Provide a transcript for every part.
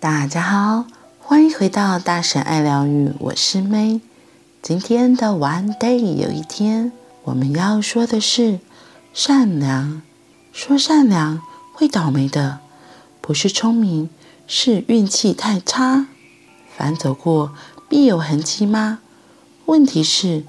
大家好，欢迎回到大婶爱疗愈，我是 May。今天的 One Day 有一天，我们要说的是善良。说善良会倒霉的，不是聪明，是运气太差。凡走过，必有痕迹吗？问题是，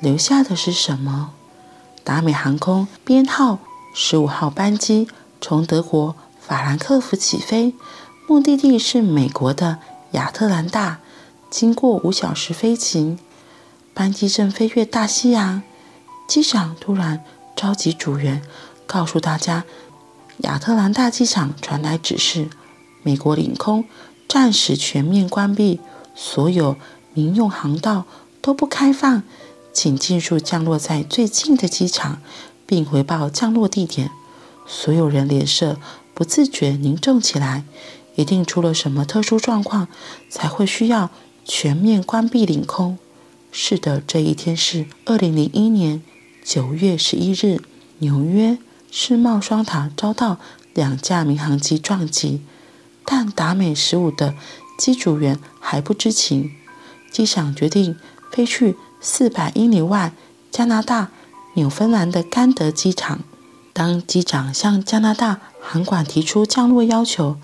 留下的是什么？达美航空编号十五号班机从德国法兰克福起飞，目的地是美国的亚特兰大。经过五小时飞行，班机正飞越大西洋，机长突然召集组员，告诉大家，亚特兰大机场传来指示，美国领空暂时全面关闭，所有民用航道都不开放。请尽速降落在最近的机场，并回报降落地点。所有人脸色不自觉凝重起来，一定出了什么特殊状况，才会需要全面关闭领空。是的，这一天是二零零一年九月十一日，纽约世贸双塔遭到两架民航机撞击，但达美十五的机组员还不知情。机长决定飞去。四百英里外，加拿大纽芬兰的甘德机场。当机长向加拿大航管提出降落要求，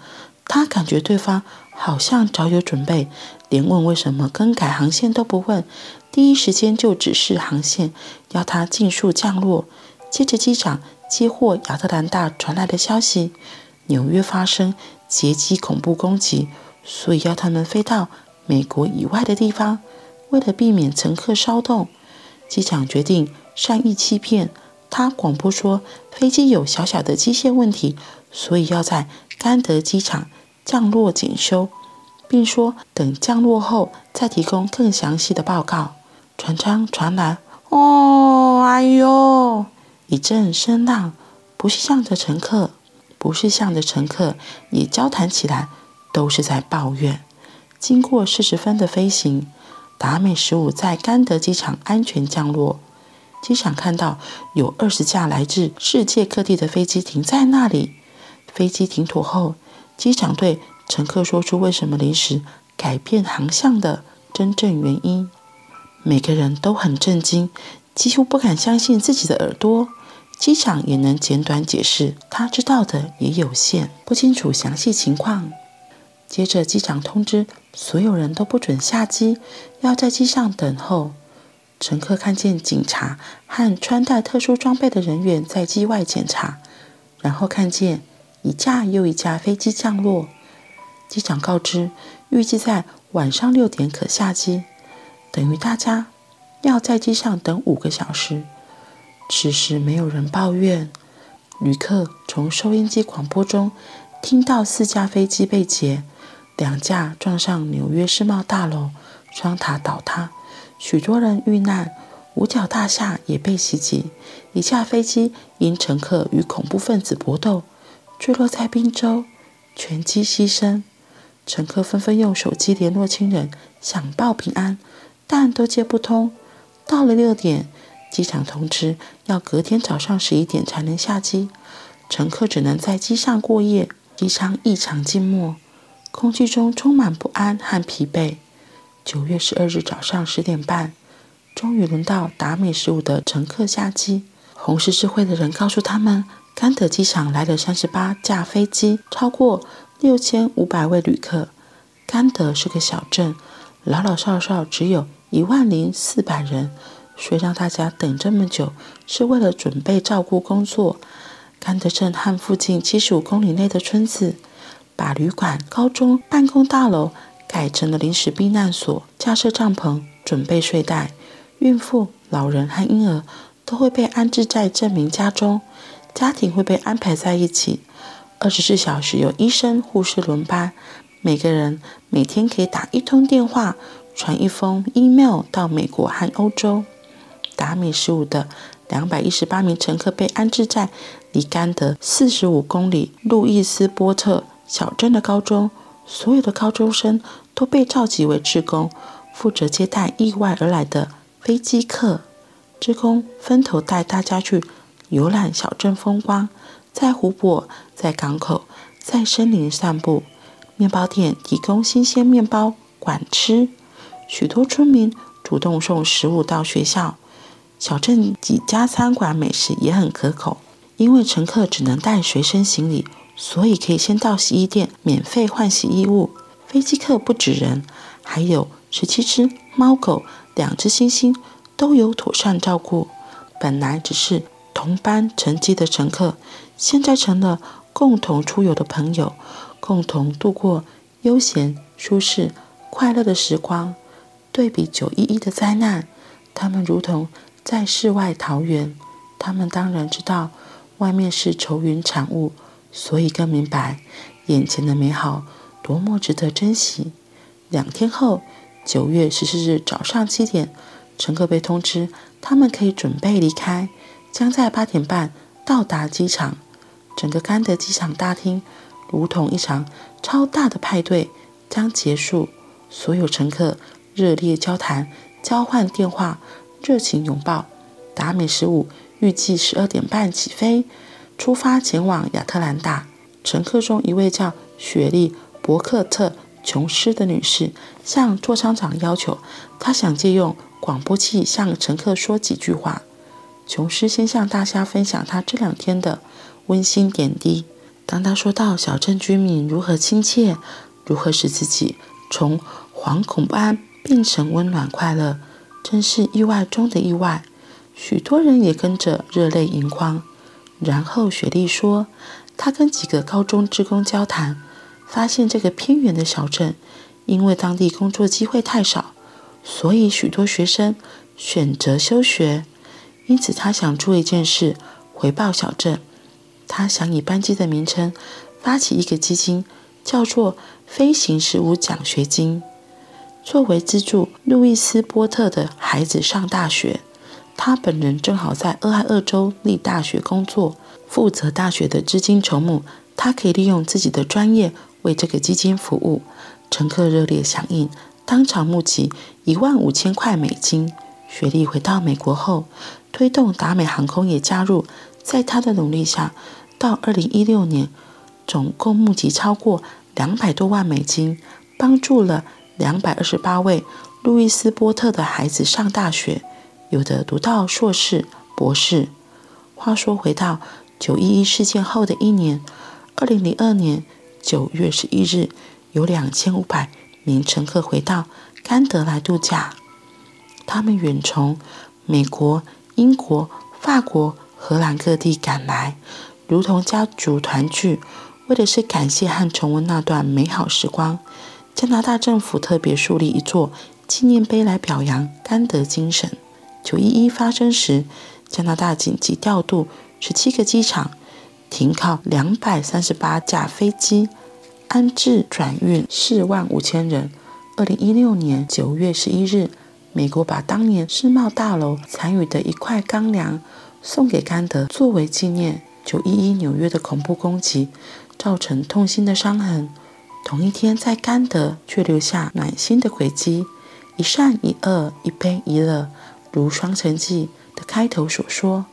他感觉对方好像早有准备，连问为什么更改航线都不问，第一时间就指示航线，要他尽速降落。接着，机长接获亚特兰大传来的消息，纽约发生劫机恐怖攻击，所以要他们飞到美国以外的地方。为了避免乘客骚动，机长决定善意欺骗。他广播说飞机有小小的机械问题，所以要在甘德机场降落检修，并说等降落后再提供更详细的报告。船舱传来“哦，哎呦”一阵声浪，不是向着乘客，不是向着乘客，也交谈起来，都是在抱怨。经过四十分的飞行。达美十五在甘德机场安全降落，机场看到有二十架来自世界各地的飞机停在那里。飞机停妥后，机长对乘客说出为什么临时改变航向的真正原因。每个人都很震惊，几乎不敢相信自己的耳朵。机长也能简短解释，他知道的也有限，不清楚详细情况。接着，机长通知所有人都不准下机，要在机上等候。乘客看见警察和穿戴特殊装备的人员在机外检查，然后看见一架又一架飞机降落。机长告知，预计在晚上六点可下机，等于大家要在机上等五个小时。此时，没有人抱怨。旅客从收音机广播中听到四架飞机被劫。两架撞上纽约世贸大楼，双塔倒塌，许多人遇难。五角大厦也被袭击，一架飞机因乘客与恐怖分子搏斗，坠落在滨州，全机牺牲。乘客纷纷用手机联络亲人，想报平安，但都接不通。到了六点，机场通知要隔天早上十一点才能下机，乘客只能在机上过夜，机舱异常静默。空气中充满不安和疲惫。九月十二日早上十点半，终于轮到达美十五的乘客下机。红十字会的人告诉他们，甘德机场来了三十八架飞机，超过六千五百位旅客。甘德是个小镇，老老少少只有一万零四百人，所以让大家等这么久，是为了准备照顾工作。甘德镇和附近七十五公里内的村子。把旅馆、高中、办公大楼改成了临时避难所，架设帐篷，准备睡袋。孕妇、老人和婴儿都会被安置在镇民家中，家庭会被安排在一起。二十四小时有医生、护士轮班，每个人每天可以打一通电话、传一封 email 到美国和欧洲。达美十五的两百一十八名乘客被安置在离甘德四十五公里路易斯波特。小镇的高中，所有的高中生都被召集为志工，负责接待意外而来的飞机客。志工分头带大家去游览小镇风光，在湖泊、在港口、在森林散步。面包店提供新鲜面包管吃，许多村民主动送食物到学校。小镇几家餐馆美食也很可口。因为乘客只能带随身行李，所以可以先到洗衣店免费换洗衣物。飞机客不止人，还有十七只猫狗、两只猩猩，都有妥善照顾。本来只是同班乘机的乘客，现在成了共同出游的朋友，共同度过悠闲、舒适、快乐的时光。对比九一一的灾难，他们如同在世外桃源。他们当然知道。外面是愁云惨雾，所以更明白眼前的美好多么值得珍惜。两天后，九月十四日早上七点，乘客被通知，他们可以准备离开，将在八点半到达机场。整个甘德机场大厅如同一场超大的派对将结束，所有乘客热烈交谈、交换电话、热情拥抱。达美十五。预计十二点半起飞，出发前往亚特兰大。乘客中一位叫雪莉·伯克特·琼斯的女士向座舱长要求，她想借用广播器向乘客说几句话。琼斯先向大家分享他这两天的温馨点滴。当他说到小镇居民如何亲切，如何使自己从惶恐不安变成温暖快乐，真是意外中的意外。许多人也跟着热泪盈眶。然后雪莉说，她跟几个高中职工交谈，发现这个偏远的小镇，因为当地工作机会太少，所以许多学生选择休学。因此，他想做一件事，回报小镇。他想以班机的名称发起一个基金，叫做“飞行十五奖学金”，作为资助路易斯波特的孩子上大学。他本人正好在俄亥俄州立大学工作，负责大学的资金筹募。他可以利用自己的专业为这个基金服务。乘客热烈响应，当场募集一万五千块美金。雪莉回到美国后，推动达美航空也加入。在他的努力下，到二零一六年，总共募集超过两百多万美金，帮助了两百二十八位路易斯波特的孩子上大学。有的读到硕士、博士。话说，回到九一一事件后的一年，二零零二年九月十一日，有两千五百名乘客回到甘德来度假。他们远从美国、英国、法国、荷兰各地赶来，如同家族团聚，为的是感谢和重温那段美好时光。加拿大政府特别树立一座纪念碑来表扬甘德精神。九一一发生时，加拿大紧急调度十七个机场，停靠两百三十八架飞机，安置转运四万五千人。二零一六年九月十一日，美国把当年世贸大楼残余的一块钢梁送给甘德作为纪念。九一一纽约的恐怖攻击造成痛心的伤痕，同一天在甘德却留下暖心的轨迹，一善一恶，一悲一乐。如《双城记》的开头所说：“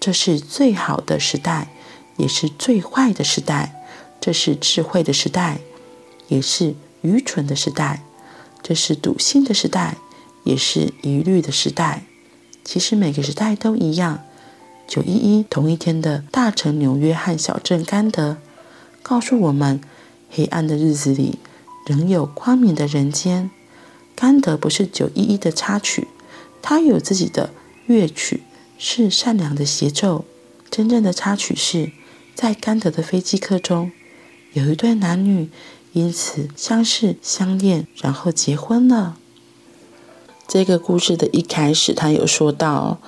这是最好的时代，也是最坏的时代；这是智慧的时代，也是愚蠢的时代；这是笃信的时代，也是疑虑的时代。其实每个时代都一样。九一一同一天的大城纽约和小镇甘德，告诉我们：黑暗的日子里，仍有光明的人间。甘德不是九一一的插曲。”他有自己的乐曲，是善良的协奏。真正的插曲是在甘德的飞机客中，有一对男女因此相识、相恋，然后结婚了。这个故事的一开始，他有说到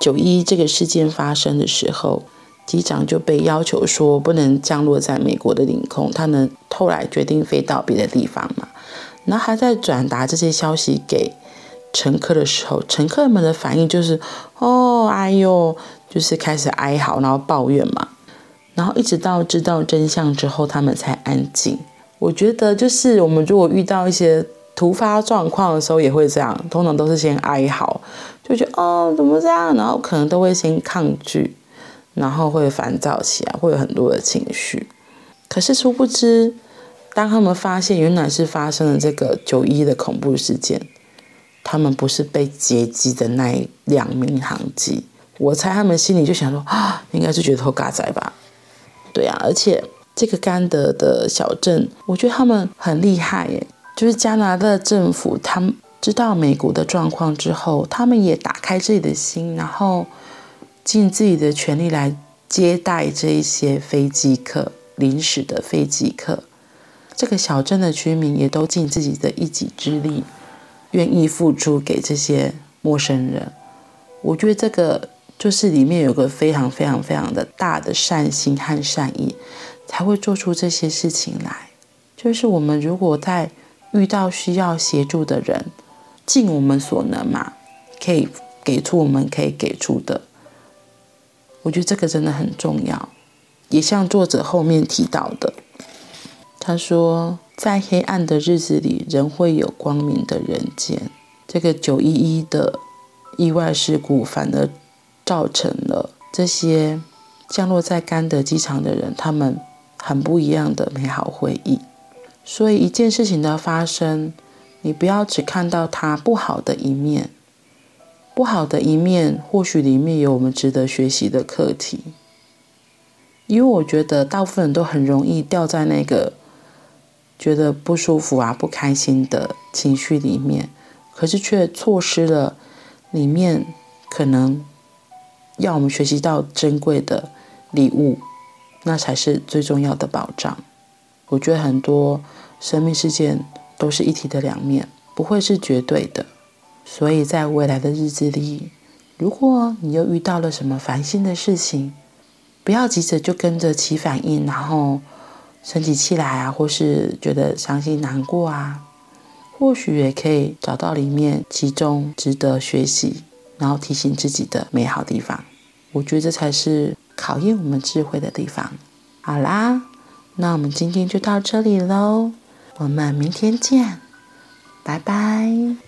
九一这个事件发生的时候，机长就被要求说不能降落在美国的领空，他能后来决定飞到别的地方嘛，然后还在转达这些消息给。乘客的时候，乘客们的反应就是哦，哎呦，就是开始哀嚎，然后抱怨嘛，然后一直到知道真相之后，他们才安静。我觉得就是我们如果遇到一些突发状况的时候，也会这样，通常都是先哀嚎，就觉得哦，怎么这样，然后可能都会先抗拒，然后会烦躁起来，会有很多的情绪。可是殊不知，当他们发现原来是发生了这个九一的恐怖事件，他们不是被劫机的那两名航机，我猜他们心里就想说啊，应该是觉得偷嘎仔吧？对啊，而且这个甘德的小镇，我觉得他们很厉害耶，就是加拿大政府，他们知道美国的状况之后，他们也打开自己的心，然后尽自己的全力来接待这一些飞机客。临时的飞机客，这个小镇的居民也都尽自己的一己之力，愿意付出给这些陌生人。我觉得这个就是里面有个非常非常非常的大的善心和善意，才会做出这些事情来。就是我们如果在遇到需要协助的人，尽我们所能嘛，可以给出我们可以给出的。我觉得这个真的很重要。也像作者后面提到的，他说，在黑暗的日子里，仍会有光明的人间。这个九一一的意外事故，反而造成了这些降落在甘德机场的人，他们很不一样的美好回忆。所以，一件事情的发生，你不要只看到它不好的一面，不好的一面，或许里面有我们值得学习的课题。因为我觉得大部分人都很容易掉在那个觉得不舒服啊、不开心的情绪里面，可是却错失了里面可能要我们学习到珍贵的礼物，那才是最重要的保障。我觉得很多生命事件都是一体的两面，不会是绝对的。所以在未来的日子里，如果你又遇到了什么烦心的事情，不要急着就跟着起反应，然后生起气来啊，或是觉得伤心难过啊，或许也可以找到里面其中值得学习，然后提醒自己的美好地方。我觉得这才是考验我们智慧的地方。好啦，那我们今天就到这里喽，我们明天见，拜拜。